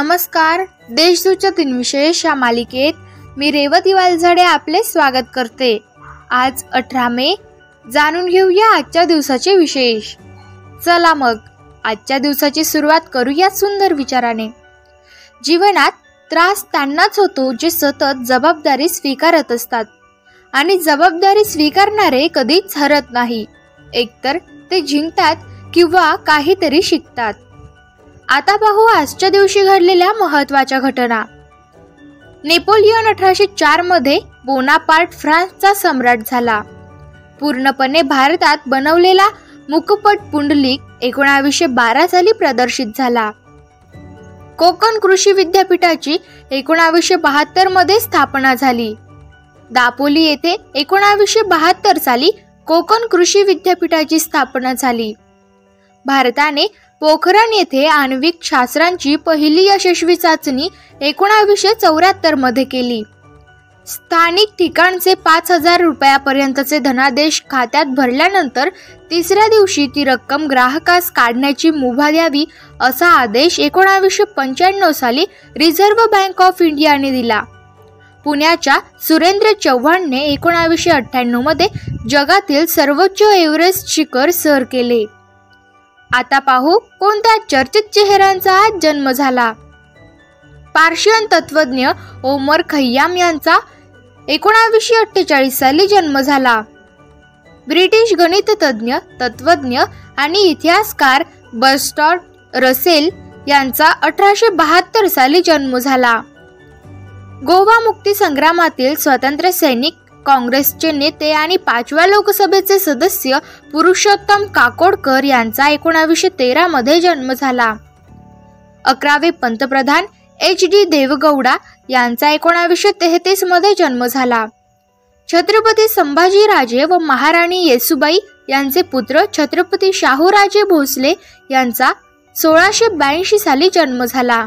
नमस्कार. देशदूतच्या तीन विशेष या मालिकेत मी रेवती वालझाडे आपले स्वागत करते. आज अठरा मे. जाणून घेऊया आजच्या दिवसाचे विशेष. चला मग आजच्या दिवसाची सुरुवात करूया सुंदर विचाराने. जीवनात त्रास त्यांनाच होतो जे सतत जबाबदारी स्वीकारत असतात. आणि जबाबदारी स्वीकारणारे कधीच हरत नाही. एकतर ते जिंकतात किंवा काहीतरी शिकतात. आता पाहू आजच्या दिवशी घडलेल्या महत्त्वाच्या घटना. नेपोलियन अठराशे चारमध्ये बोनापार्ट फ्रान्सचा सम्राट झाला. पूर्णपणे भारतात बनवलेला मुकपट पुंडलिक एकोणावीसशे बारा साली प्रदर्शित झाला. कोकण कृषी विद्यापीठाची एकोणावीसशे बहात्तरमध्ये स्थापना झाली. दापोली येथे एकोणावीसशे बहात्तर साली कोकण कृषी विद्यापीठाची स्थापना झाली. भारताने पोखरण येथे आण्विक शास्त्रांची पहिली यशस्वी चाचणी एकोणावीसशे चौऱ्याहत्तरमध्ये केली. स्थानिक ठिकाणचे पाच हजार रुपयापर्यंतचे धनादेश खात्यात भरल्यानंतर तिसऱ्या दिवशी ती रक्कम ग्राहकास काढण्याची मुभा द्यावी असा आदेश एकोणावीसशे पंच्याण्णव साली रिझर्व्ह बँक ऑफ इंडियाने दिला. पुण्याच्या सुरेंद्र चव्हाणने एकोणावीसशे अठ्ठ्याण्णवमध्ये जगातील सर्वोच्च एव्हरेस्ट शिखर सर केले. आता पाहू कोणत्या चर्चित चेहऱ्यांचा आज जन्म झाला. पार्शियन तत्वज्ञ ओमर खय्याम यांचा एकोणावीसशे अठ्ठेचाळीस साली जन्म झाला. ब्रिटिश गणिततज्ञ तत्वज्ञ आणि इतिहासकार बर्स्टॉट रसेल यांचा अठराशे बहात्तर साली जन्म झाला. गोवा मुक्ती संग्रामातील स्वातंत्र्य सैनिक काँग्रेसचे नेते आणि पाचव्या लोकसभेचे सदस्य पुरुषोत्तम काकोडकर यांचा एकोणावीसशे तेरामध्ये जन्म झाला. अकरावे पंतप्रधान एच डी देवगौडा यांचा एकोणावीसशे तेहतीसमध्ये जन्म झाला. छत्रपती संभाजीराजे व महाराणी येसुबाई यांचे पुत्र छत्रपती शाहूराजे भोसले यांचा सोळाशे ब्याऐंशी साली जन्म झाला.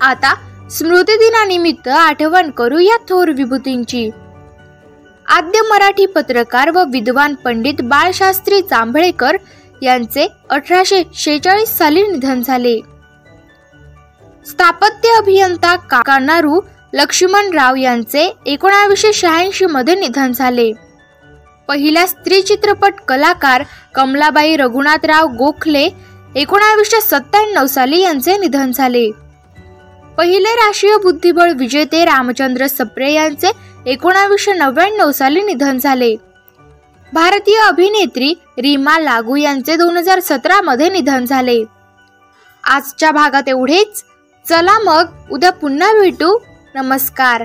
आता स्मृतिदिनानिमित्त आठवण करू या थोर विभूतींची. आद्य मराठी पत्रकार व विद्वान पंडित बाळशास्त्री जांभळेकर यांचे अठराशे शेहेचाळीस साली निधन झाले. स्थापत्य अभियंता काकानारू लक्ष्मणराव यांचे एकोणावीसशे शहाऐंशी मध्ये निधन झाले. पहिला स्त्री चित्रपट कलाकार कमलाबाई रघुनाथराव गोखले एकोणावीसशे सत्त्याण्णव साली यांचे निधन झाले. पहिले राष्ट्रीय बुद्धिबळ विजेते रामचंद्र सप्रे यांचे एकोणावीसशे नव्याण्णव साली निधन झाले. भारतीय अभिनेत्री रीमा लागू यांचे दोन हजार सतरामध्ये निधन झाले. आजच्या भागात एवढेच. चला मग उद्या पुन्हा भेटू. नमस्कार.